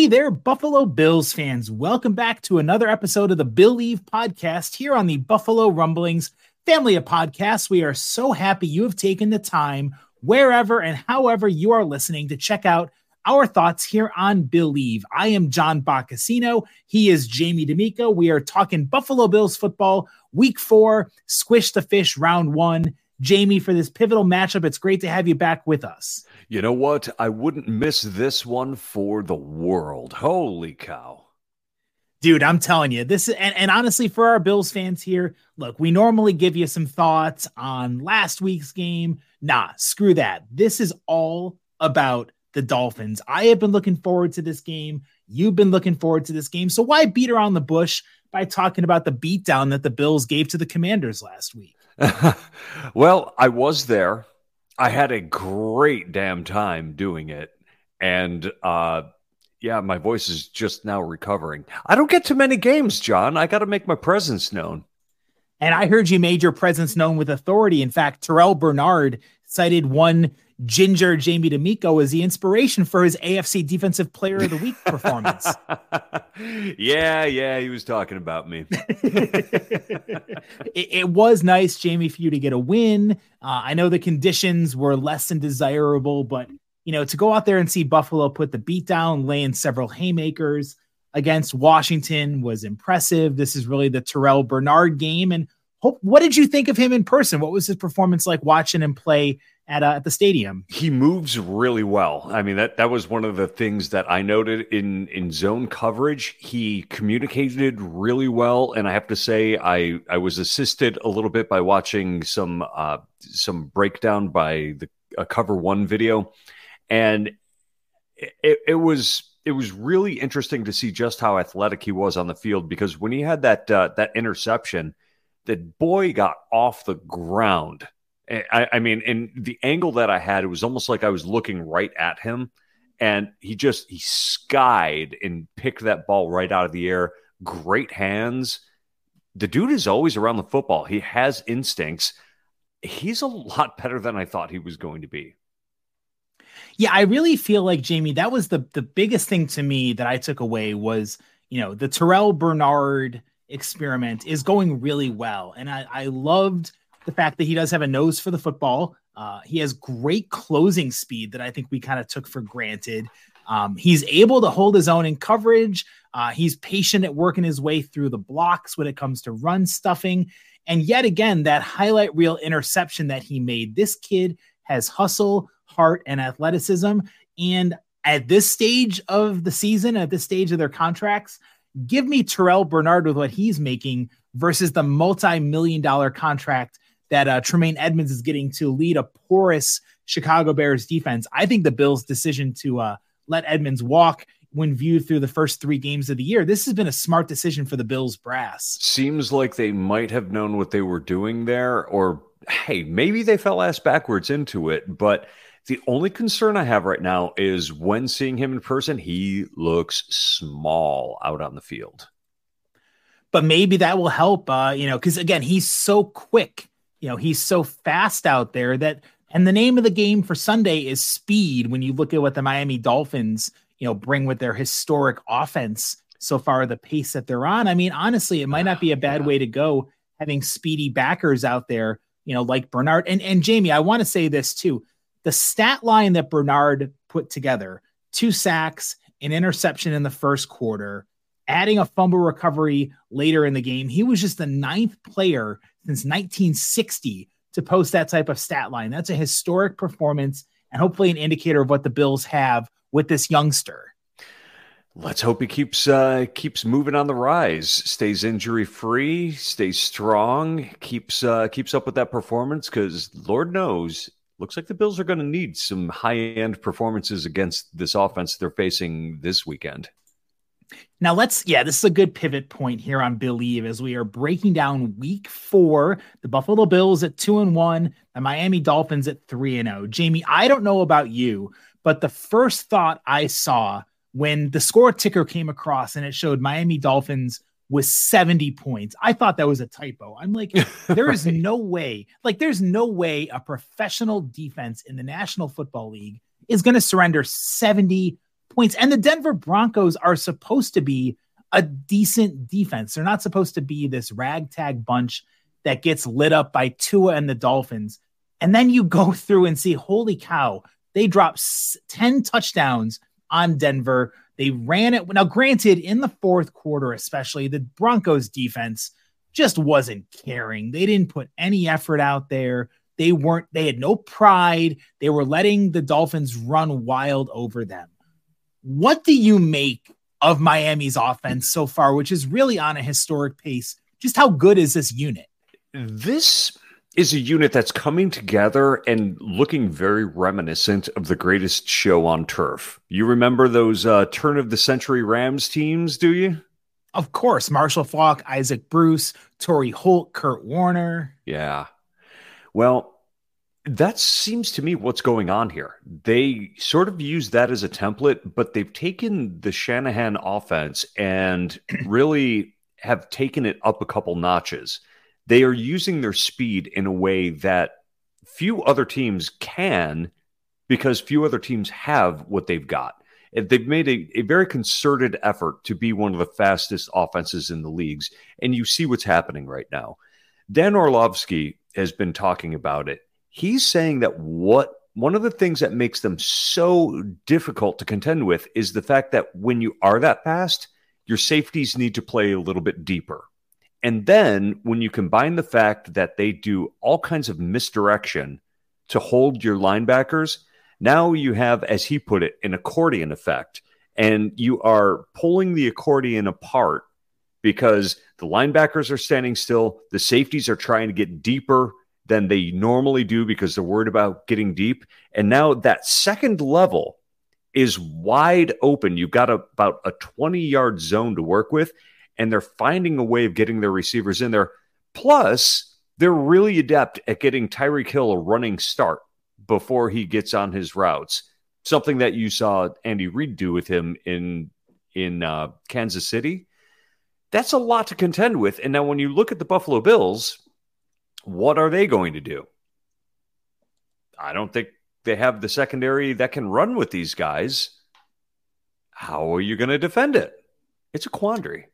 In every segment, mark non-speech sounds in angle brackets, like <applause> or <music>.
Hey there, Buffalo Bills fans. Welcome back to another episode of the Billieve podcast here on the Buffalo Rumblings family of podcasts. We are so happy you have taken the time, wherever and however you are listening, to check out our thoughts here on Billieve. I am John Boccacino. He is Jamie D'Amico. We are talking Buffalo Bills football, week four, squish the fish, round one. Jamie, for this pivotal matchup, it's great to have you back with us. You know what? I wouldn't miss this one for the world. Holy cow. Dude, I'm telling you, this is, and, and honestly, for our Bills fans here, look, we normally give you some thoughts on last week's game. Nah, screw that. This is all about the Dolphins. I have been looking forward to this game. You've been looking forward to this game. So why beat around the bush by talking about the beatdown that the Bills gave to the Commanders last week? <laughs> well, I was there. I had a great damn time doing it. And uh yeah, my voice is just now recovering. I don't get too many games, John. I got to make my presence known. And I heard you made your presence known with authority. In fact, Terrell Bernard cited one Ginger Jamie D'Amico as the inspiration for his AFC Defensive Player of the Week <laughs> performance. yeah, yeah, he was talking about me. <laughs> <laughs> it, it, was nice, Jamie, for you to get a win. Uh, I know the conditions were less than desirable, but you know to go out there and see Buffalo put the beat down, laying several haymakers against Washington was impressive. This is really the Terrell Bernard game, and hope. What did you think of him in person? What was his performance like watching him play? At, uh, at the stadium. He moves really well. I mean that that was one of the things that I noted in in zone coverage. He communicated really well, and I have to say I I was assisted a little bit by watching some uh, some breakdown by the a cover one video, and it, it was it was really interesting to see just how athletic he was on the field because when he had that uh, that interception, that boy got off the ground Eh, I, I mean, in the angle that I had, it was almost like I was looking right at him, and he just he skied and picked that ball right out of the air. Great hands. The dude is always around the football. He has instincts. He's a lot better than I thought he was going to be. Yeah, I really feel like Jamie. That was the the biggest thing to me that I took away was you know the Terrell Bernard experiment is going really well, and I I loved the fact that he does have a nose for the football. Uh, he has great closing speed that I think we kind of took for granted. Um, he's able to hold his own in coverage. Uh, he's patient at working his way through the blocks when it comes to run stuffing. And yet again, that highlight reel interception that he made. This kid has hustle, heart, and athleticism. And at this stage of the season, at this stage of their contracts, give me Terrell Bernard with what he's making versus the multi million dollar contract that uh, Tremaine Edmonds is getting to lead a porous Chicago Bears defense. I think the Bills' decision to uh, let Edmonds walk when viewed through the first three games of the year, this has been a smart decision for the Bills brass. Seems like they might have known what they were doing there, or hey, maybe they fell ass backwards into it. But the only concern I have right now is when seeing him in person, he looks small out on the field. but maybe that will help. Uh, you know, because again, he's so quick. You know, he's so fast out there that. And the name of the game for Sunday is speed. When you look at what the Miami Dolphins, you know, bring with their historic offense so far, the pace that they're on. I mean, honestly, it might not be a bad way to go having speedy backers out there, you know, like Bernard. And and Jamie, I want to say this too. The stat line that Bernard put together, two sacks, an interception in the first quarter, adding a fumble recovery later in the game. He was just the ninth player since 1960 to post that type of stat line. That's a historic performance and hopefully an indicator of what the Bills have with this youngster. Let's hope he keeps uh, keeps moving on the rise, stays injury free, stays strong, keeps uh, keeps up with that performance. Because Lord knows, looks like the Bills are going to need some high end performances against this offense they're facing this weekend. Now let's yeah, this is a good pivot point here on Billieve as we are breaking down week 4, the Buffalo Bills at 2 and 1, the Miami Dolphins at 3 and 0. Jamie, I don't know about you, but the first thought I saw when the score ticker came across and it showed Miami Dolphins was 70 points. I thought that was a typo. I'm like, <laughs> there right. is no way, like, there's no way a professional defense in the National Football League is going to surrender 70 points. And the Denver Broncos are supposed to be a decent defense. They're not supposed to be this ragtag bunch that gets lit up by Tua and the Dolphins. And then you go <laughs> through and see, holy cow, they dropped 10 touchdowns on Denver. They ran it. Now, granted, in the fourth quarter, especially, the Broncos defense just wasn't caring. They didn't put any effort out there. They weren't, they had no pride. They were letting the Dolphins run wild over them. What do you make of Miami's offense so far, which is really on a historic pace? Just how good is this unit? This is a unit that's coming together and looking very reminiscent of the greatest show on turf. You remember those uh, turn of the century Rams teams, do you? Of course, Marshall Faulk, Isaac Bruce, Torry Holt, Kurt Warner. Yeah. Well, that seems to me what's going on here. They sort of use that as a template, but they've taken the Shanahan offense and <clears throat> really have taken it up a couple notches they are using their speed in a way that few other teams can because few other teams have what they've got. They've made a, a, very concerted effort to be one of the fastest offenses in the leagues, and you see what's happening right now. Dan Orlovsky has been talking about it. He's saying that what one of the things that makes them so difficult to contend with is the fact that when you are that fast, your safeties need to play a little bit deeper. And then when you combine the fact that they do all kinds of misdirection to hold your linebackers, now you have, as he put it, an accordion effect. And you are pulling the accordion apart because the linebackers are standing still, the safeties are trying to get deeper than they normally do because they're worried about getting deep. And now that second level is wide open. You've got a, about a 20 yard zone to work with and they're finding a way of getting their receivers in there. Plus, they're really adept at getting Tyreek Hill a running start before he gets on his routes. Something that you saw Andy Reid do with him in in uh, Kansas City. That's a lot to contend with. And now, when you look at the Buffalo Bills, what are they going to do? I don't think they have the secondary that can run with these guys. How are you going to defend it? It's a quandary.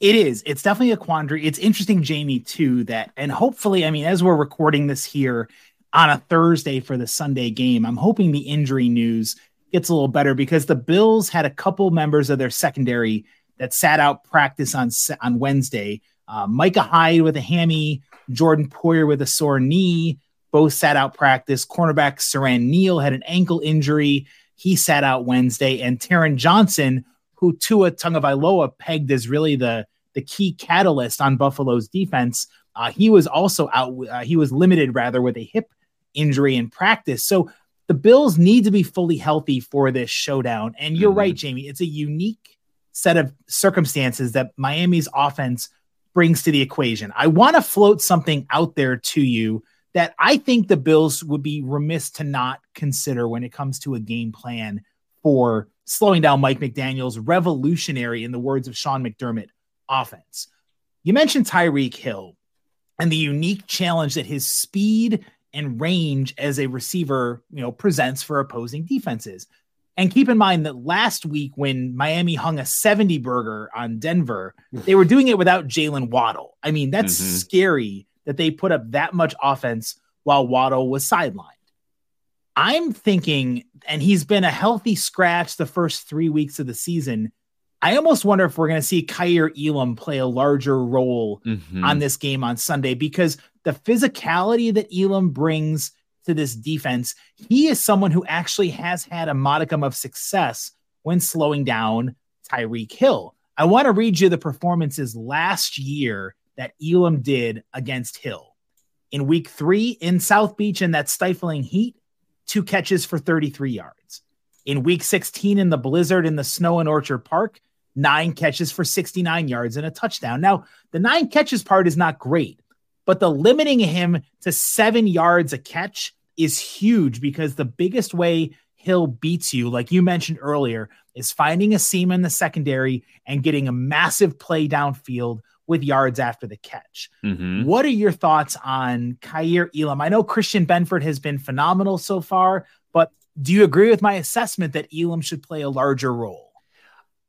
It is. It's definitely a quandary. It's interesting, Jamie, too, that, and hopefully, I mean, as we're recording this here on a Thursday for the Sunday game, I'm hoping the injury news gets a little better because the Bills had a couple members of their secondary that sat out practice on on Wednesday. Uh, Micah Hyde with a hammy, Jordan Poyer with a sore knee, both sat out practice. Cornerback Siran Neal had an ankle injury. He sat out Wednesday, and Taron Johnson who Tua Tagovailoa pegged as really the the key catalyst on Buffalo's defense. Uh, he was also out. Uh, he was limited rather with a hip injury in practice. So the Bills need to be fully healthy for this showdown. And you're mm-hmm. right, Jamie. It's a unique set of circumstances that Miami's offense brings to the equation. I want to float something out there to you that I think the Bills would be remiss to not consider when it comes to a game plan for slowing down Mike McDaniel's revolutionary, in the words of Sean McDermott, offense. You mentioned Tyreek Hill and the unique challenge that his speed and range as a receiver, you know, presents for opposing defenses. And keep in mind that last week when Miami hung a 70 burger on Denver, they were doing it without Jalen Waddle. I mean, that's mm-hmm. scary that they put up that much offense while Waddle was sidelined. I'm thinking, and he's been a healthy scratch the first three weeks of the season. I almost wonder if we're going to see Kaiir Elam play a larger role mm-hmm. on this game on Sunday because the physicality that Elam brings to this defense, he is someone who actually has had a modicum of success when slowing down Tyreek Hill. I want to read you the performances last year that Elam did against Hill. In week three in South Beach in that stifling heat, two catches for 33 yards. In week 16 in the blizzard in the snow in Orchard Park, nine catches for 69 yards and a touchdown. Now, the nine catches part is not great, but the limiting him to seven yards a catch is huge because the biggest way Hill beats you, like you mentioned earlier, is finding a seam in the secondary and getting a massive play downfield with yards after the catch. Mm-hmm. What are your thoughts on Kaiir Elam? I know Christian Benford has been phenomenal so far, but do you agree with my assessment that Elam should play a larger role?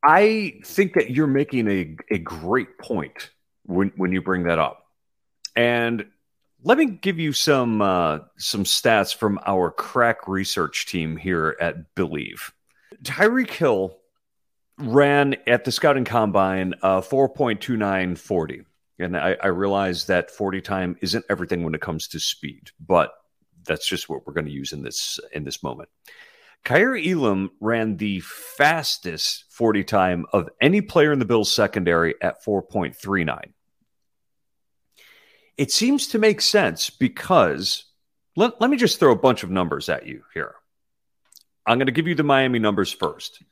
I think that you're making a, a great point when, when you bring that up. And let me give you some uh, some stats from our crack research team here at Billieve. Tyreek Hill ran at the scouting combine uh, 4.2940. And I, I realize that 40 time isn't everything when it comes to speed, but that's just what we're going to use in this in this moment. Kaiir Elam ran the fastest 40 time of any player in the Bills secondary at 4.39. It seems to make sense because let, let me just throw a bunch of numbers at you here. I'm going to give you the Miami numbers first.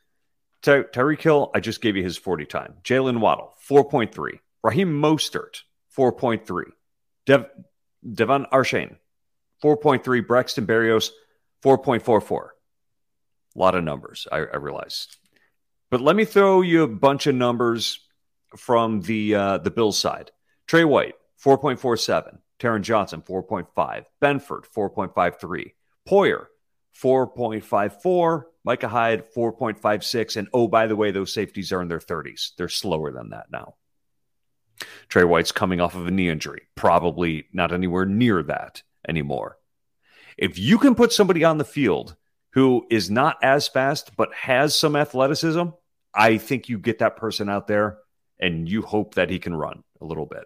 Ty- Tyreek Hill, I just gave you his 40 time. Jalen Waddle, 4.3. Raheem Mostert, 4.3. Dev- De'Von Achane, 4.3. Braxton Berrios, 4.44. A lot of numbers, I, I realize. But let me throw you a bunch of numbers from the uh, the Bills side. Trey White, 4.47. Taron Johnson, 4.5. Benford, 4.53. Poyer, 4.54. Micah Hyde, 4.56. And oh, by the way, those safeties are in their 30s. They're slower than that now. Trey White's coming off of a knee injury, probably not anywhere near that anymore. If you can put somebody on the field who is not as fast but has some athleticism, I think you get that person out there and you hope that he can run a little bit.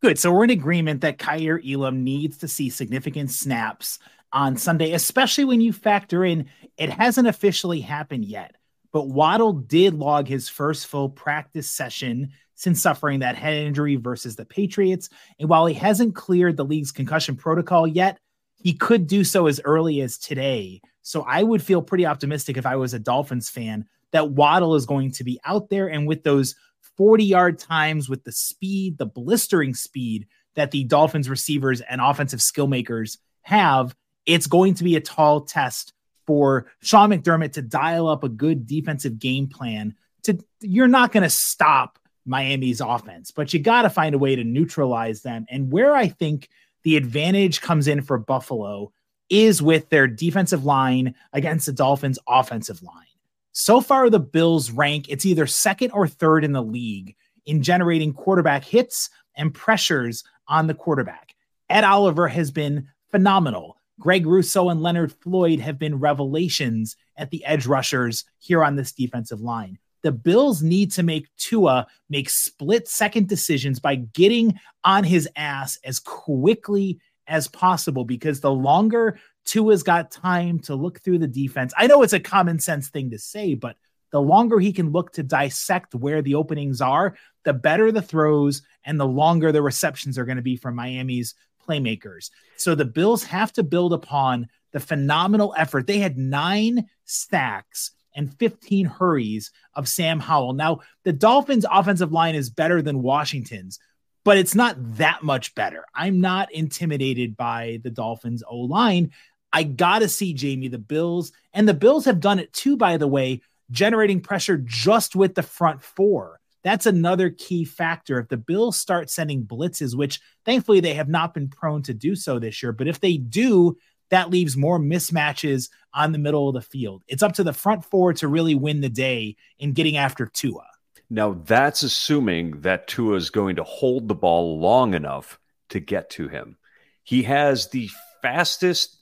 Good. So we're in agreement that Kaiir Elam needs to see significant snaps on Sunday, especially when you factor in it hasn't officially happened yet. But Waddle did log his first full practice session since suffering that head injury versus the Patriots. And while he hasn't cleared the league's concussion protocol yet, he could do so as early as today. So I would feel pretty optimistic if I was a Dolphins fan that Waddle is going to be out there and with those 40 yard times, with the speed, the blistering speed that the Dolphins receivers and offensive skill makers have, it's going to be a tall test for Sean McDermott to dial up a good defensive game plan. To you're not going to stop Miami's offense, but you got to find a way to neutralize them. And where I think the advantage comes in for Buffalo is with their defensive line against the Dolphins' offensive line. So far, the Bills rank it's either second or third in the league in generating quarterback hits and pressures on the quarterback. Ed Oliver has been phenomenal. Greg Rousseau and Leonard Floyd have been revelations at the edge rushers here on this defensive line the Bills need to make Tua make split second decisions by getting on his ass as quickly as possible because the longer Tua's got time to look through the defense, I know it's a common sense thing to say, but the longer he can look to dissect where the openings are, the better the throws and the longer the receptions are going to be from Miami's playmakers. So the Bills have to build upon the phenomenal effort. They had nine stacks and 15 hurries of Sam Howell. Now, the Dolphins' offensive line is better than Washington's, but it's not that much better. I'm not intimidated by the Dolphins' O line. I got to see Jamie, the Bills, and the Bills have done it too, by the way, generating pressure just with the front four. that's another key factor. If the Bills start sending blitzes, which thankfully they have not been prone to do so this year, but if they do, that leaves more mismatches on the middle of the field. It's up to the front four to really win the day in getting after Tua. Now, that's assuming that Tua is going to hold the ball long enough to get to him. He has the fastest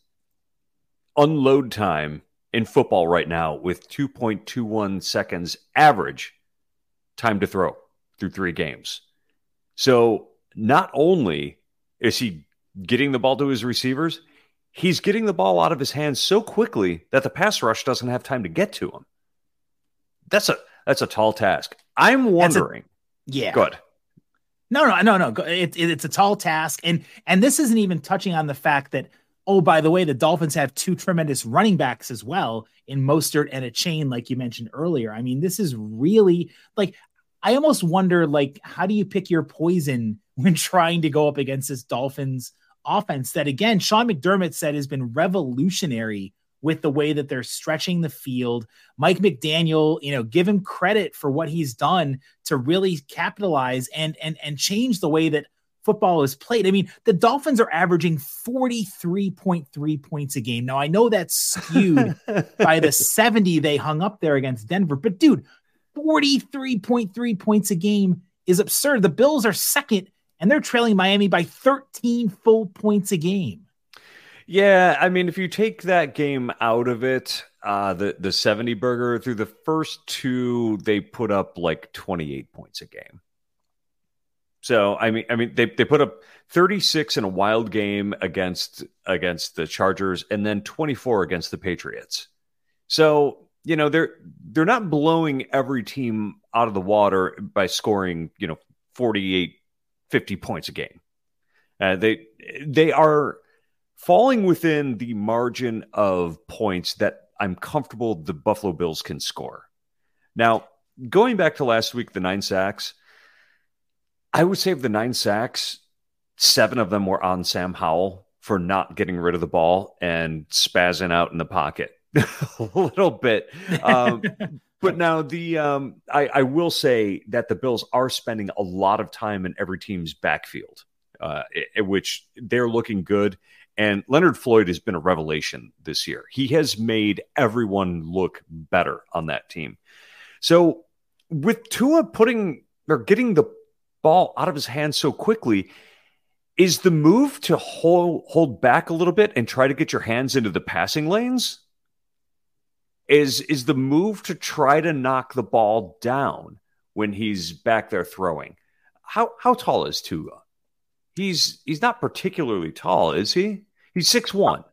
unload time in football right now with 2.21 seconds average time to throw through three games. So not only is he getting the ball to his receivers, he's getting the ball out of his hands so quickly that the pass rush doesn't have time to get to him. That's a that's a tall task. I'm wondering. A, yeah. Good. No, no, no, no. It, it, it's a tall task, and and this isn't even touching on the fact that oh, by the way, the Dolphins have two tremendous running backs as well in Mostert and Achane, like you mentioned earlier. I mean, this is really like I almost wonder like how do you pick your poison <laughs> when trying to go up against this Dolphins offense that again Sean McDermott said has been revolutionary with the way that they're stretching the field. Mike McDaniel, you know, give him credit for what he's done to really capitalize and and and change the way that football is played. I mean, the Dolphins are averaging 43.3 points a game. Now, I know that's skewed <laughs> by the 70 they hung up there against Denver, but dude, 43.3 points a game is absurd. The Bills are second and they're trailing Miami by 13 full points a game. Yeah, I mean, if you take that game out of it, uh, the the seventy burger through the first two, they put up like twenty eight points a game. So I mean, I mean, they they put up thirty six in a wild game against against the Chargers, and then twenty four against the Patriots. So you know they're they're not blowing every team out of the water by scoring you know 48 50 points a game uh, they they are falling within the margin of points that I'm comfortable the Buffalo Bills can score. Now, going back to last week, the nine sacks, I would say of the nine sacks, seven of them were on Sam Howell for not getting rid of the ball and spazzing out in the pocket <laughs> a little bit. Um, <laughs> but now the um, I, I, will say that the Bills are spending a lot of time in every team's backfield, uh, which they're looking good. And Leonard Floyd has been a revelation this year. He has made everyone look better on that team. So with Tua putting or getting the ball out of his hands so quickly, is the move to hold hold back a little bit and try to get your hands into the passing lanes? Is is the move to try to knock the ball down when he's back there throwing? How how tall is Tua? He's he's not particularly tall, is he? He's six one.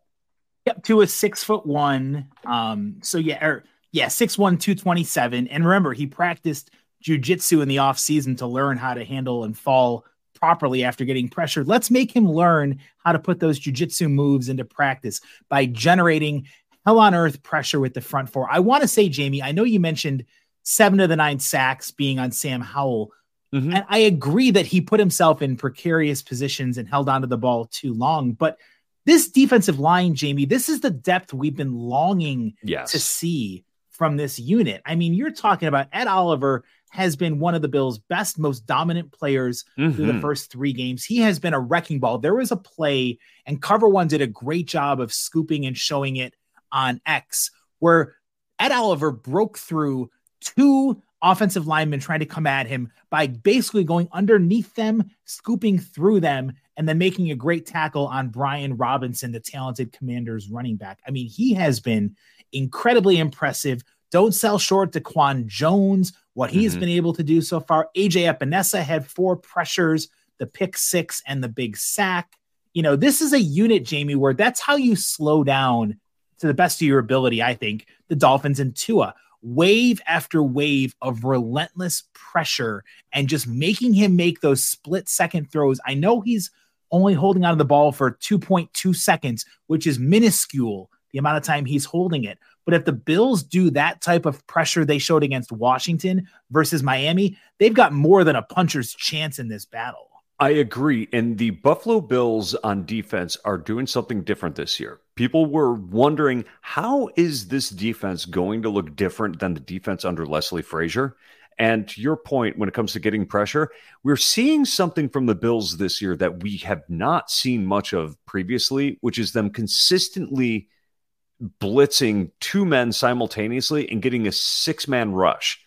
Yep, to a six foot one. Um, so yeah, or yeah, six one, two twenty seven. And remember, he practiced jujitsu in the off season to learn how to handle and fall properly after getting pressured. Let's make him learn how to put those jujitsu moves into practice by generating hell on earth pressure with the front four. I want to say, Jamie, I know you mentioned seven of the nine sacks being on Sam Howell. Mm-hmm. And I agree that he put himself in precarious positions and held onto the ball too long. But this defensive line, Jamie, this is the depth we've been longing yes. to see from this unit. I mean, you're talking about Ed Oliver has been one of the Bills' best, most dominant players mm-hmm. through the mm-hmm. first three games. He has been a wrecking ball. There was a play, and Cover One did a great job of scooping and showing it on X, where Ed Oliver broke through two offensive linemen trying to come at him by basically going underneath them, scooping through them, and then making a great tackle on Brian Robinson, the talented Commanders running back. I mean, he has been incredibly impressive. Don't sell short DaQuan Jones, what he mm-hmm. been able to do so far. AJ Epenesa had four pressures, the pick six, and the big sack. You know, this is a unit, Jamie, where that's how you slow down to the best of your ability, I think, the Dolphins and Tua wave after wave of relentless pressure and just making him make those split second throws. I know he's only holding on to the ball for 2.2 seconds, which is minuscule the amount of time he's holding it. But if the Bills do that type of pressure they showed against Washington versus Miami, they've got more than a puncher's chance in this battle. I agree. And the Buffalo Bills on defense are doing something different this year. People were wondering how is this defense going to look different than the defense under Leslie Frazier? And to your point, when it comes to getting pressure, we're seeing something from the Bills this year that we have not seen much of previously, which is them consistently blitzing two men simultaneously and getting a six man rush.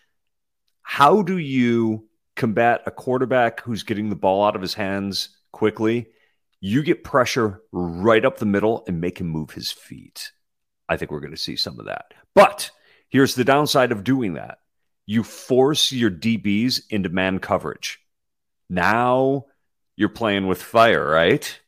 How do you combat a quarterback who's getting the ball out of his hands quickly? You get pressure right up the middle and make him move his feet. I think we're going to see some of that. But here's the downside of doing that you force your DBs into man coverage. Now you're playing with fire, right?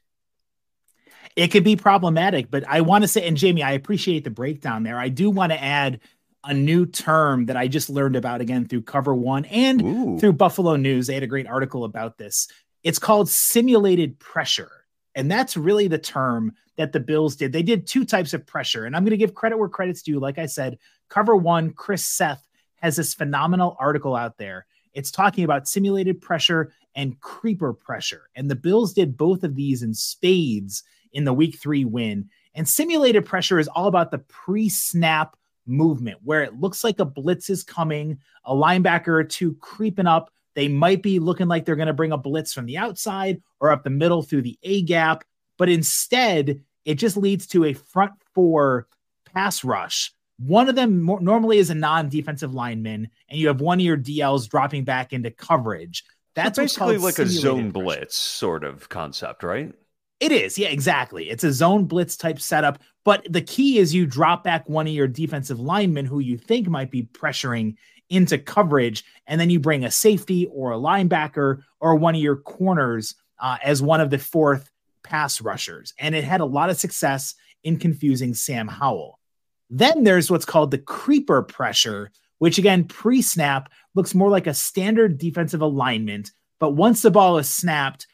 It could be problematic, but I want to say, and Jamie, I appreciate the breakdown there. I do want to add a new term that I just learned about again through Cover One and Ooh. through Buffalo News. They had a great article about this. It's called simulated pressure. And that's really the term that the Bills did. They did two types of pressure. And I'm going to give credit where credit's due. Like I said, Cover One, Chris Seth has this phenomenal article out there. It's talking about simulated pressure and creeper pressure. And the Bills did both of these in spades in the week three win. And simulated pressure is all about the pre snap movement where it looks like a blitz is coming, a linebacker or two creeping up. They might be looking like they're going to bring a blitz from the outside or up the middle through the A gap. But instead, it just leads to a front four pass rush one of them more, normally is a non-defensive lineman, and you have one of your DLs dropping back into coverage. That's so basically like a zone pressure. blitz sort of concept, right? It is, yeah, exactly. It's a zone blitz type setup, but the key is you drop back one of your defensive linemen who you think might be pressuring into coverage, and then you bring a safety or a linebacker or one of your corners uh, as one of the fourth pass rushers. And it had a lot of success in confusing Sam Howell. Then there's what's called the creeper pressure, which again, pre snap looks more like a standard defensive alignment. But once the ball is snapped,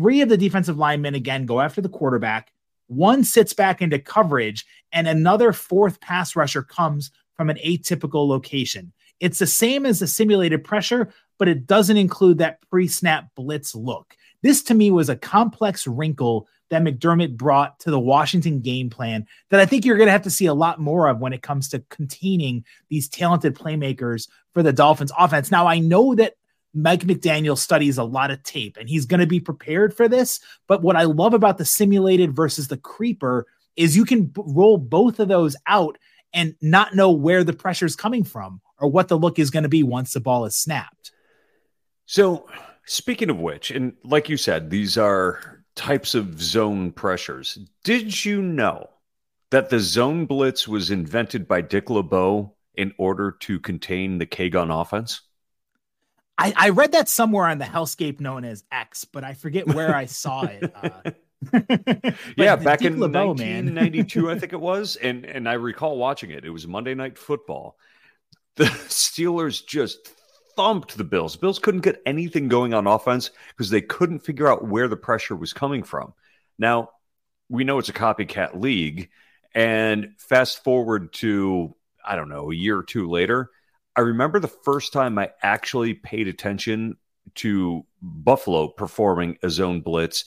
three of the defensive linemen again go after the quarterback. One sits back into coverage, and another fourth pass rusher comes from an atypical location. It's the same as the simulated pressure, but it doesn't include that pre snap blitz look. This to me was a complex wrinkle that McDermott brought to the Washington game plan that I think you're going to have to see a lot more of when it comes to containing these talented playmakers for the Dolphins offense. Now, I know that Mike McDaniel studies a lot of tape and he's going to be prepared for this. But what I love about the simulated versus the creeper is you can b- roll both of those out and not know where the pressure is coming from or what the look is going to be once the ball is snapped. So, speaking of which, and like you said, these are types of zone pressures. Did you know that the zone blitz was invented by Dick LeBeau in order to contain the K gun offense? I, I, read that somewhere on the hellscape known as X, but I forget where I saw it. Uh, <laughs> <laughs> yeah, back in LeBeau, 1992, I think it <laughs> was, and and I recall watching it. It was Monday Night Football. The Steelers just thumped the Bills. Bills couldn't get anything going on offense because they couldn't figure out where the pressure was coming from. Now, we know it's a copycat league. And fast forward to, I don't know, a year or two later, I remember the first time I actually paid attention to Buffalo performing a zone blitz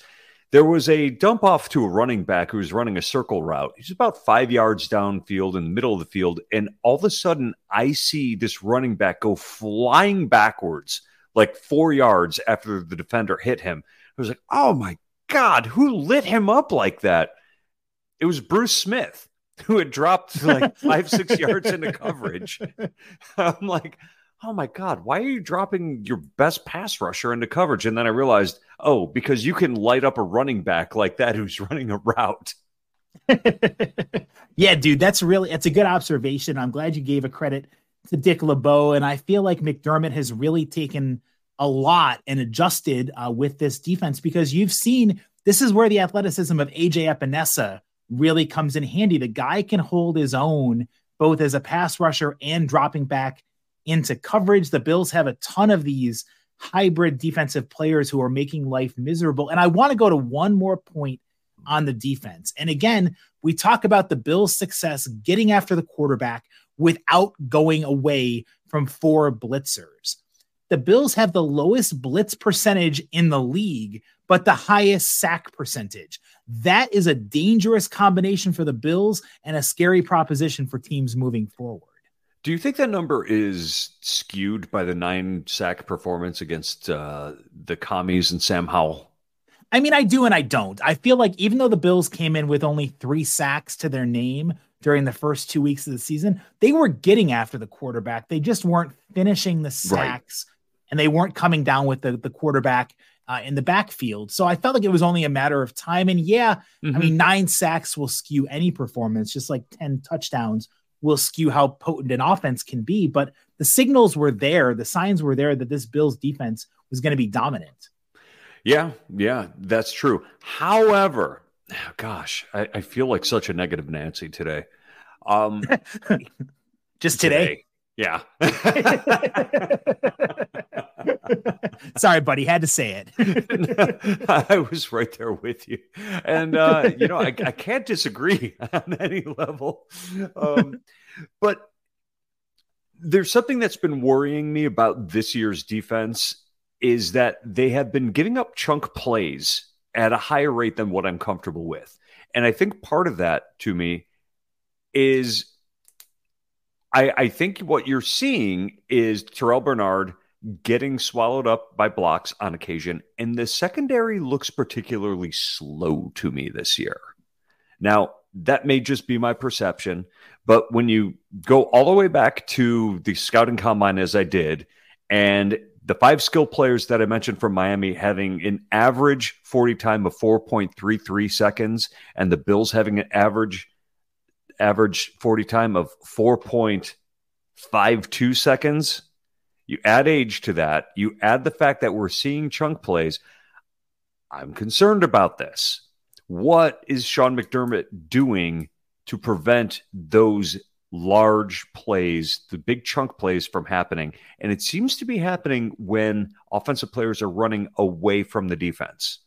there was a dump off to a running back who was running a circle route. He's about five yards downfield in the middle of the field. And all of a sudden, I see this running back go flying backwards like four yards after the defender hit him. I was like, oh my God, who lit him up like that? It was Bruce Smith <laughs> who had dropped like <laughs> five, six yards into coverage. <laughs> I'm like, oh my God, why are you dropping your best pass rusher into coverage? And then I realized, oh, because you can light up a running back like that who's running a route. yeah, dude, that's really that's a good observation. I'm glad you gave a credit to Dick LeBeau, and I feel like McDermott has really taken a lot and adjusted uh, with this defense because you've seen this is where the athleticism of AJ Epenesa really comes in handy. The guy can hold his own both as a pass rusher and dropping back into coverage. The Bills have a ton of these hybrid defensive players who are making life miserable. And I want to go to one more point on the defense. And again, we talk about the Bills' success getting after the quarterback without going away from four blitzers. The Bills have the lowest blitz percentage in the league, but the highest sack percentage. That is a dangerous combination for the Bills and a scary proposition for teams moving forward. Do you think that number is skewed by the nine sack performance against uh, the commies and Sam Howell? I mean, I do and I don't. I feel like even though the Bills came in with only three sacks to their name during the first two weeks of the season, they were getting after the quarterback. They just weren't finishing the sacks right. And they weren't coming down with the, the quarterback uh, in the backfield. So I felt like it was only a matter of time. And yeah, mm-hmm. I mean, nine sacks will skew any performance, just like 10 touchdowns will skew how potent an offense can be. But the signals were there, the signs were there that this Bills defense was going to be dominant. Yeah, yeah, that's true. However, gosh, I, I feel like such a negative Nancy today. Um, <laughs> Just today. today. Yeah. <laughs> <laughs> Sorry, buddy. Had to say it. <laughs> I was right there with you. And, uh, you know, I, I can't disagree on any level. Um, but there's something that's been worrying me about this year's defense is that they have been giving up chunk plays at a higher rate than what I'm comfortable with. And I think part of that to me is I, I think what you're seeing is Terrell Bernard getting swallowed up by blocks on occasion, and the secondary looks particularly slow to me this year. Now, that may just be my perception, but when you go all the way back to the scouting combine as I did, and the five skill players that I mentioned from Miami having an average 40 time of 4.33 seconds, and the Bills having an average average 40 time of 4.52 seconds. You add age to that, you add the fact that we're seeing chunk plays. I'm concerned about this. What is Sean McDermott doing to prevent those large plays, the big chunk plays from happening? And it seems to be happening when offensive players are running away from the defense.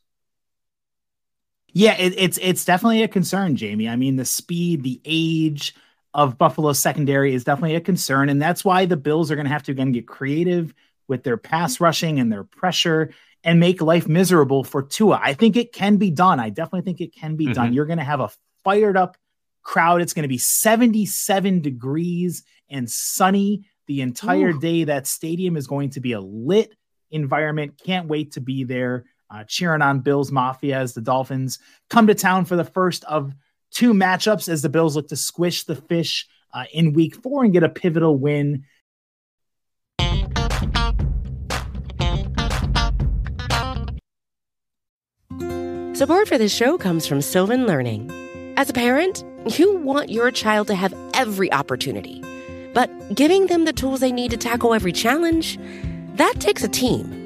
Yeah, it, it's it's definitely a concern, Jamie. I mean, the speed, the age of Buffalo's secondary is definitely a concern, and that's why the Bills are going to have to again get creative with their pass rushing and their pressure and make life miserable for Tua. I think it can be done. I definitely think it can be mm-hmm. done. You're going to have a fired up crowd. It's going to be 77 degrees and sunny the entire Ooh. day. That stadium is going to be a lit environment. Can't wait to be there uh, cheering on Bills Mafia as the Dolphins come to town for the first of two matchups as the Bills look to squish the fish uh, in week four and get a pivotal win. Support for this show comes from Sylvan Learning. As a parent, you want your child to have every opportunity, but giving them the tools they need to tackle every challenge, that takes a team.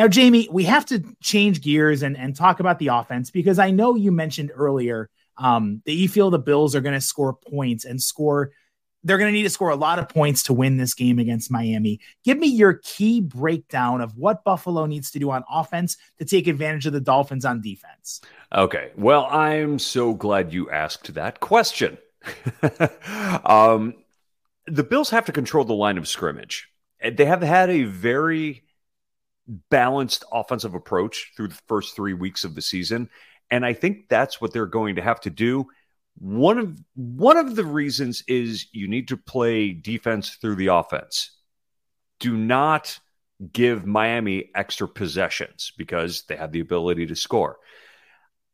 Now, Jamie, we have to change gears and, and talk about the offense because I know you mentioned earlier um, that you feel the Bills are going to score points and score. They're going to need to score a lot of points to win this game against Miami. Give me your key breakdown of what Buffalo needs to do on offense to take advantage of the Dolphins on defense. Okay. Well, I'm so glad you asked that question. <laughs> um, the Bills have to control the line of scrimmage. They have had a very balanced offensive approach through the first three weeks of the season. And I think that's what they're going to have to do. One of one of the reasons is you need to play defense through the offense. Do not give Miami extra possessions because they have the ability to score.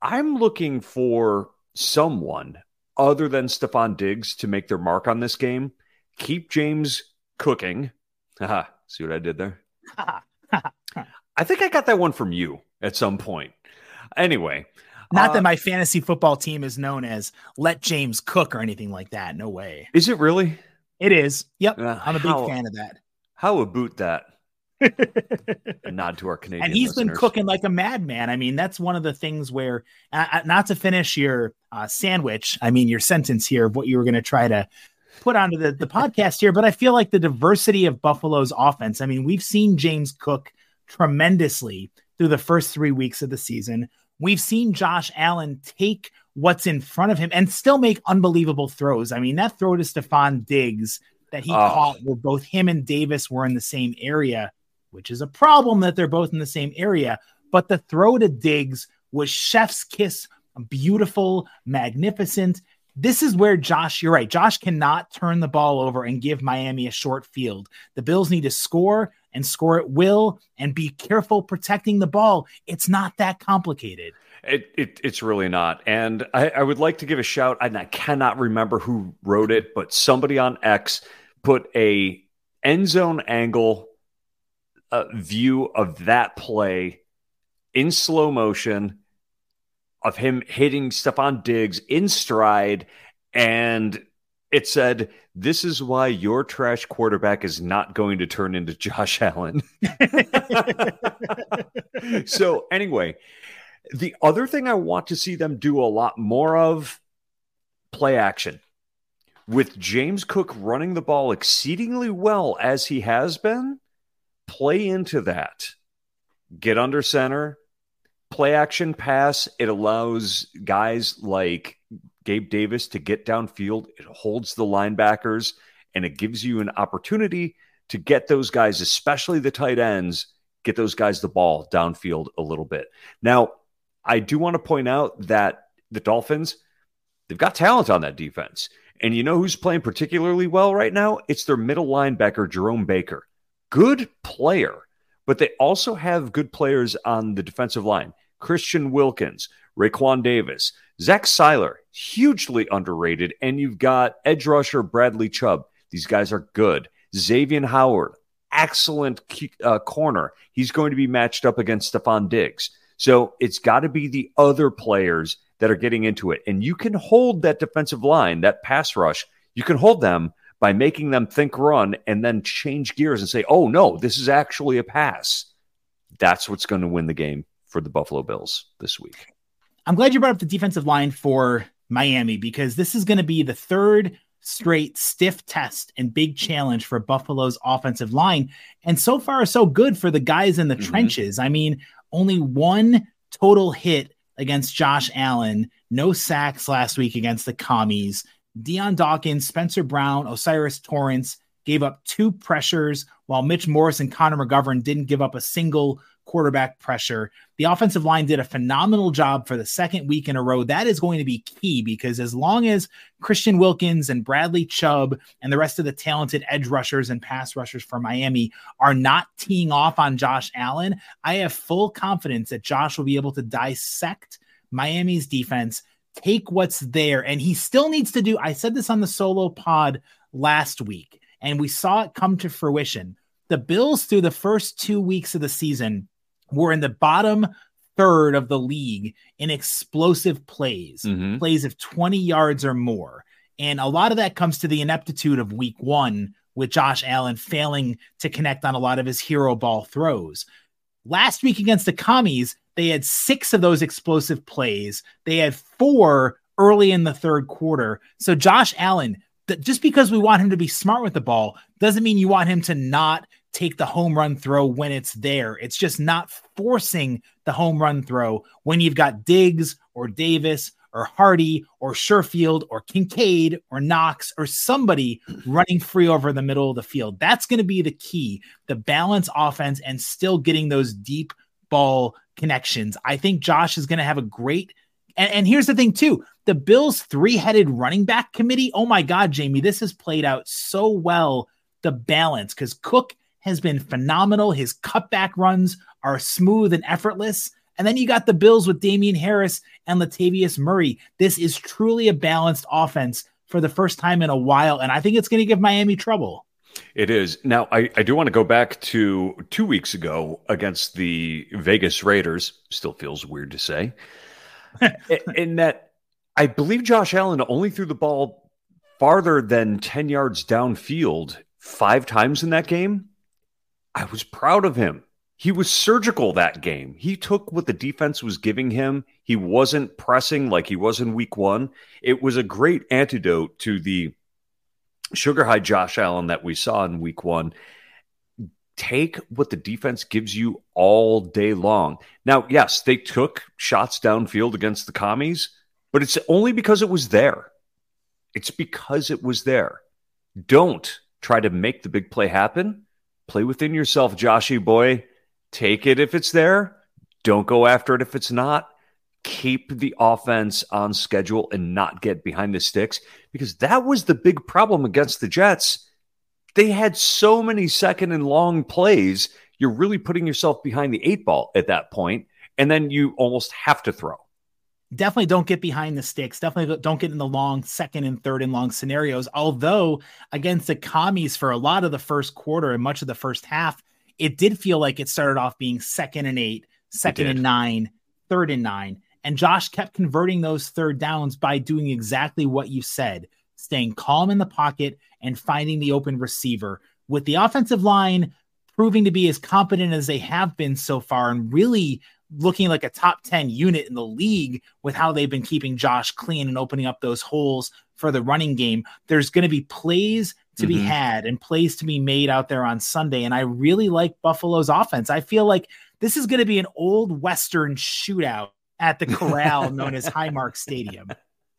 I'm looking for someone other than Stefon Diggs to make their mark on this game. keep James cooking. <laughs> See what I did there? <laughs> I think I got that one from you at some point. Anyway, not uh, that my fantasy football team is known as Let James Cook or anything like that. No way. Is it really? It is. Yep. Uh, I'm a big how- fan of that. How about that? <laughs> A nod to our Canadian and he's been cooking like a madman. I mean, that's one of the things where, uh, uh, not to finish your uh, sandwich, I mean, your sentence here of what you were going to try to put onto the, the <laughs> podcast here, but I feel like the diversity of Buffalo's offense. I mean, we've seen James Cook tremendously through the first three weeks of the season. We've seen Josh Allen take what's in front of him and still make unbelievable throws. I mean, that throw to Stefon Diggs that he Oh. caught where both him and Davis were in the same area, which is a problem that they're both in the same area. But the throw to Diggs was chef's kiss, beautiful, magnificent. This is where Josh, you're right. Josh cannot turn the ball over and give Miami a short field. The Bills need to score and score at will and be careful protecting the ball. It's not that complicated. It, it it's really not. And I, I would like to give a shout. And I cannot remember who wrote it, but somebody on X put a end zone angle uh, view of that play in slow motion of him hitting Stefon Diggs in stride, and it said, "This is why your trash quarterback is not going to turn into <laughs> Josh Allen." <laughs> so anyway, the other thing I want to see them do a lot more of play action. With James Cook running the ball exceedingly well as he has been, play into that. Get under center, play action pass. It allows guys like Gabe Davis to get downfield. It holds the linebackers and it gives you an opportunity to get those guys, especially the tight ends, get those guys the ball downfield a little bit. Now, I do want to point out that the Dolphins, they've got talent on that defense. And you know who's playing particularly well right now? It's their middle linebacker, Jerome Baker. Good player, but they also have good players on the defensive line. Christian Wilkins, Raekwon Davis, Zach Sieler, hugely underrated. And you've got edge rusher Bradley Chubb. These guys are good. Xavier Howard, excellent uh, corner. He's going to be matched up against Stefon Diggs. So it's got to be the other players that are getting into it. And you can hold that defensive line, that pass rush, you can hold them by making them think run and then change gears and say, oh, no, this is actually a pass. That's what's going to win the game for the Buffalo Bills this week. I'm glad you brought up the defensive line for Miami because this is going to be the third straight stiff test and big challenge for Buffalo's offensive line. And so far, so good for the guys in the Mhm. trenches. I mean, only one total hit against Josh Allen, no sacks last week against the commies. Dion Dawkins, Spencer Brown, O'Cyrus Torrence gave up two pressures, while Mitch Morse and Connor McGovern didn't give up a single quarterback pressure. The offensive line did a phenomenal job for the second week in a row. That is going to be key because as long as Christian Wilkins and Bradley Chubb and the rest of the talented edge rushers and pass rushers for Miami are not teeing off on Josh Allen, I have full confidence that Josh will be able to dissect Miami's defense, take what's there, and he still needs to do. I said this on the solo pod last week, and we saw it come to fruition. The Bills, through the first two weeks of the season, were in the bottom third of the league in explosive plays, Mhm. plays of 20 yards or more. And a lot of that comes to the ineptitude of week one with Josh Allen failing to connect on a lot of his hero ball throws. Last week against the commies, they had six of those explosive plays. They had four early in the third quarter. So Josh Allen, th- just because we want him to be smart with the ball doesn't mean you want him to not take the home run throw when it's there. It's just not forcing the home run throw when you've got Diggs or Davis or Hardy or Sherfield or Kincaid or Knox or somebody <clears throat> running free over the middle of the field. That's going to be the key, the balance offense and still getting those deep ball connections. I think Josh is going to have a great and, and here's the thing too. The Bills three-headed running back committee. Oh my god, Jamie, this has played out so well the balance cuz Cook has been phenomenal. His cutback runs are smooth and effortless. And then you got the Bills with Damien Harris and Latavius Murray. This is truly a balanced offense for the first time in a while. And I think it's going to give Miami trouble. It is. Now, I, I do want to go back to two weeks ago against the Vegas Raiders. Still feels weird to say. <laughs> in that, I believe Josh Allen only threw the ball farther than 10 yards downfield five times in that game. I was proud of him. He was surgical that game. He took what the defense was giving him. He wasn't pressing like he was in week one. It was a great antidote to the sugar high Josh Allen that we saw in week one. Take what the defense gives you all day long. Now, yes, they took shots downfield against the commies, but it's only because it was there. It's because it was there. Don't try to make the big play happen. Play within yourself, Joshy boy Take it if it's there. Don't go after it if it's not. Keep the offense on schedule and not get behind the sticks because that was the big problem against the Jets. They had so many second and long plays. You're really putting yourself behind the eight ball at that point, and then you almost have to throw definitely don't get behind the sticks. Definitely don't get in the long second and third and long scenarios. Although against the commies for a lot of the first quarter and much of the first half, it did feel like it started off being second and eight, second and nine, third and nine. And Josh kept converting those third downs by doing exactly what you said, staying calm in the pocket and finding the open receiver. With the offensive line proving to be as competent as they have been so far and really looking like a top 10 unit in the league with how they've been keeping Josh clean and opening up those holes for the running game. There's going to be plays to mm-hmm. be had and plays to be made out there on Sunday. And I really like Buffalo's offense. I feel like this is going to be an old Western shootout at the corral <laughs> known as Highmark Stadium.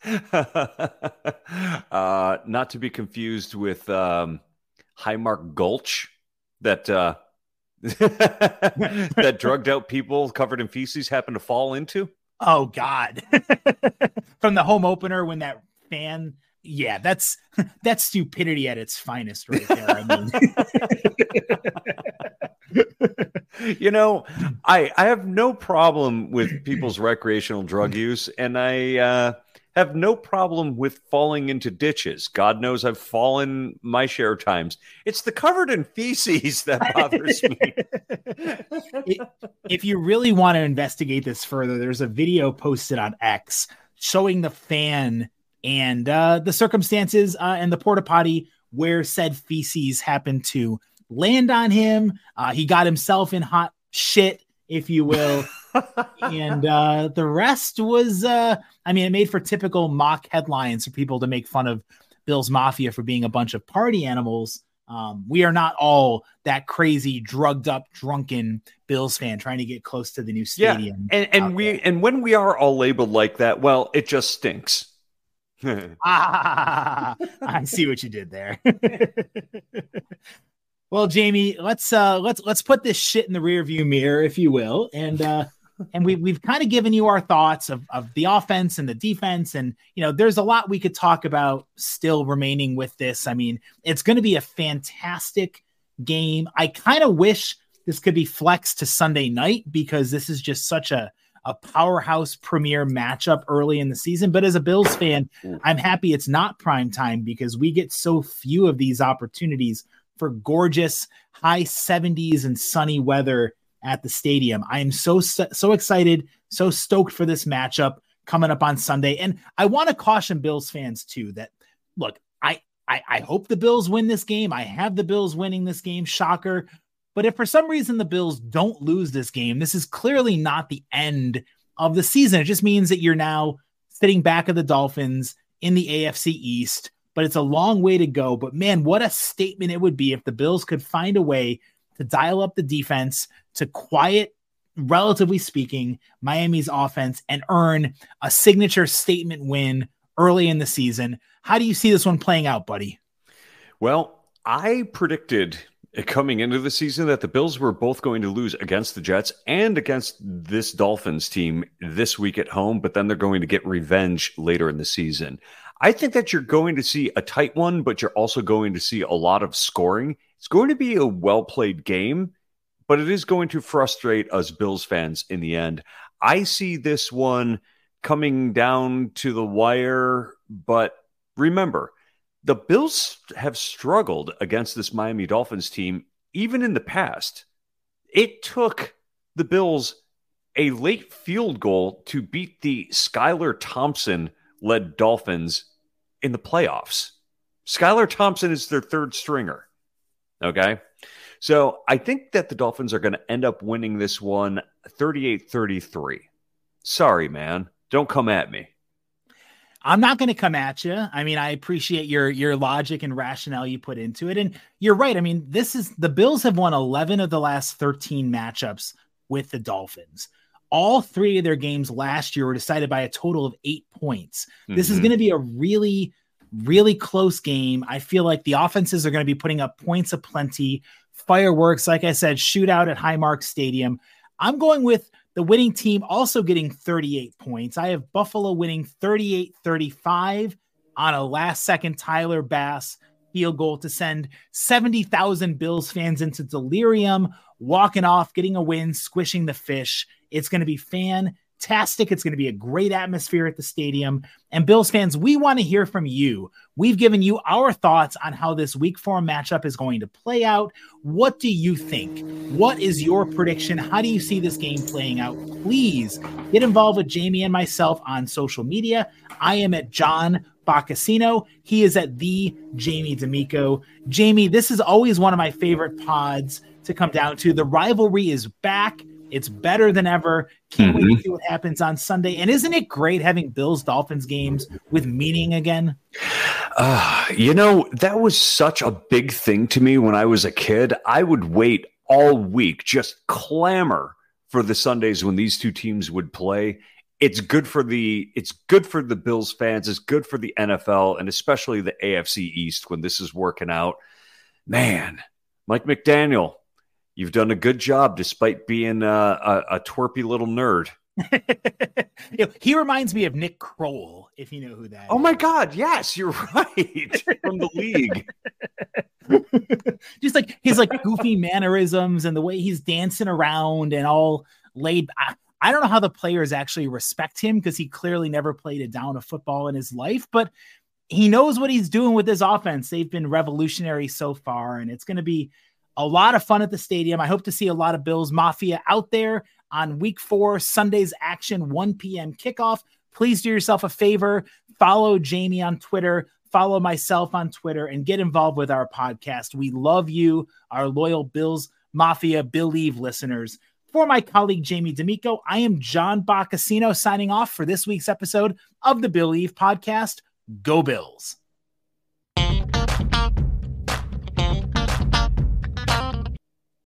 <laughs> uh, not to be confused with um, Highmark Gulch that uh, <laughs> that drugged out people covered in feces happen to fall into. Oh God! From the home opener when that fan yeah, that's <laughs> that's stupidity at its finest, right there. I mean, <laughs> you know, I I have no problem with people's recreational drug use, and I uh, have no problem with falling into ditches. God knows I've fallen my share of times. It's the covered in feces that <laughs> bothers me. if you really want to investigate this further, there's a video posted on X showing the fan and uh, the circumstances uh, and the porta potty where said feces happened to land on him. Uh, he got himself in hot shit, if you will. <laughs> and uh, the rest was, uh, I mean, it made for typical mock headlines for people to make fun of Bill's Mafia for being a bunch of party animals. Um, we are not all that crazy, drugged up, drunken Bills fan trying to get close to the new stadium. Yeah. And, and we there. and when we are all labeled like that, well, it just stinks ah, <laughs> <laughs> I see what you did there. <laughs> well, Jamie, let's uh let's let's put this shit in the rearview mirror, if you will, and uh and we we've kind of given you our thoughts of of the offense and the defense, and you know, there's a lot we could talk about still remaining with this. I mean, it's going to be a fantastic game. I kind of wish this could be flexed to Sunday night because this is just such a a powerhouse premier matchup early in the season. But as a Bills fan, mm. I'm happy it's not prime time because we get so few of these opportunities for gorgeous high 70s and sunny weather at the stadium. I am so so excited, so stoked for this matchup coming up on Sunday. And I want to caution Bills fans too that look, I, I I hope the Bills win this game. I have the Bills winning this game. Shocker. But if for some reason the Bills don't lose this game, this is clearly not the end of the season. It just means that you're now sitting back of the Dolphins in the AFC East, but it's a long way to go. But man, what a statement it would be if the Bills could find a way to dial up the defense, to quiet, relatively speaking, Miami's offense and earn a signature statement win early in the season. How do you see this one playing out, buddy? Well, I predicted Uh, coming into the season that the Bills were both going to lose against the Jets and against this Dolphins team this week at home, but then they're going to get revenge later in the season. I think that you're going to see a tight one, but you're also going to see a lot of scoring. It's going to be a well played game, but it is going to frustrate us Bills fans in the end. I see this one coming down to the wire, but remember, the Bills have struggled against this Miami Dolphins team even in the past. It took the Bills a late field goal to beat the Skylar Thompson led Dolphins in the playoffs. Skylar Thompson is their third stringer. Okay. So I think that the Dolphins are going to end up winning this one 38 33. Sorry, man. Don't come at me. I'm not going to come at you. I mean, I appreciate your your logic and rationale you put into it, and you're right. I mean, this is the Bills have won 11 of the last 13 matchups with the Dolphins. All three of their games last year were decided by a total of eight points. Mm-hmm. This is mm-hmm. going to be a really, really close game. I feel like the offenses are going to be putting up points of plenty, fireworks. Like I said, shootout at Highmark Stadium. I'm going with the winning team also getting 38 points. I have Buffalo winning 38 35 on a last second Tyler Bass field goal to send 70,000 Bills fans into delirium, walking off, getting a win, squishing the fish. It's going to be fantastic. It's going to be a great atmosphere at the stadium. And Bills fans, we want to hear from you. We've given you our thoughts on how this week four matchup is going to play out. What do you think? What is your prediction? How do you see this game playing out? Please get involved with Jamie and myself on social media. I am at John Boccacino. He is at the Jamie D'Amico. Jamie, this is always one of my favorite pods to come down to. The rivalry is back. It's better than ever. Can't mm-hmm. wait to mm-hmm. see what happens on Sunday. And isn't it great having Bills Dolphins games with meaning again? Uh, you know, that was such a big thing to me when I was a kid. I would wait all week, just clamor for the Sundays when these two teams would play. It's good for the it's good for the Bills fans, it's good for the NFL and especially the AFC East when this is working out. Man, Mike McDaniel, You've done a good job despite being a, a, a twerpy little nerd. <laughs> he reminds me of Nick Kroll, if you know who that oh is. my God. Yes, you're right. From the league. <laughs> Just like his like goofy mannerisms and the way he's dancing around and all laid. I, I don't know how the players actually respect him because he clearly never played a down of football in his life, but he knows what he's doing with his offense. They've been revolutionary so far, and it's going to be a lot of fun at the stadium. I hope to see a lot of Bills Mafia out there on week four, Sunday's action, 1 p.m. kickoff. Please do yourself a favor. Follow Jamie on Twitter, follow myself on Twitter, and get involved with our podcast. We love you, our loyal Bills Mafia Billieve listeners. For my colleague Jamie D'Amico, I am John Boccacino signing off for this week's episode of the Billieve podcast. Go Bills.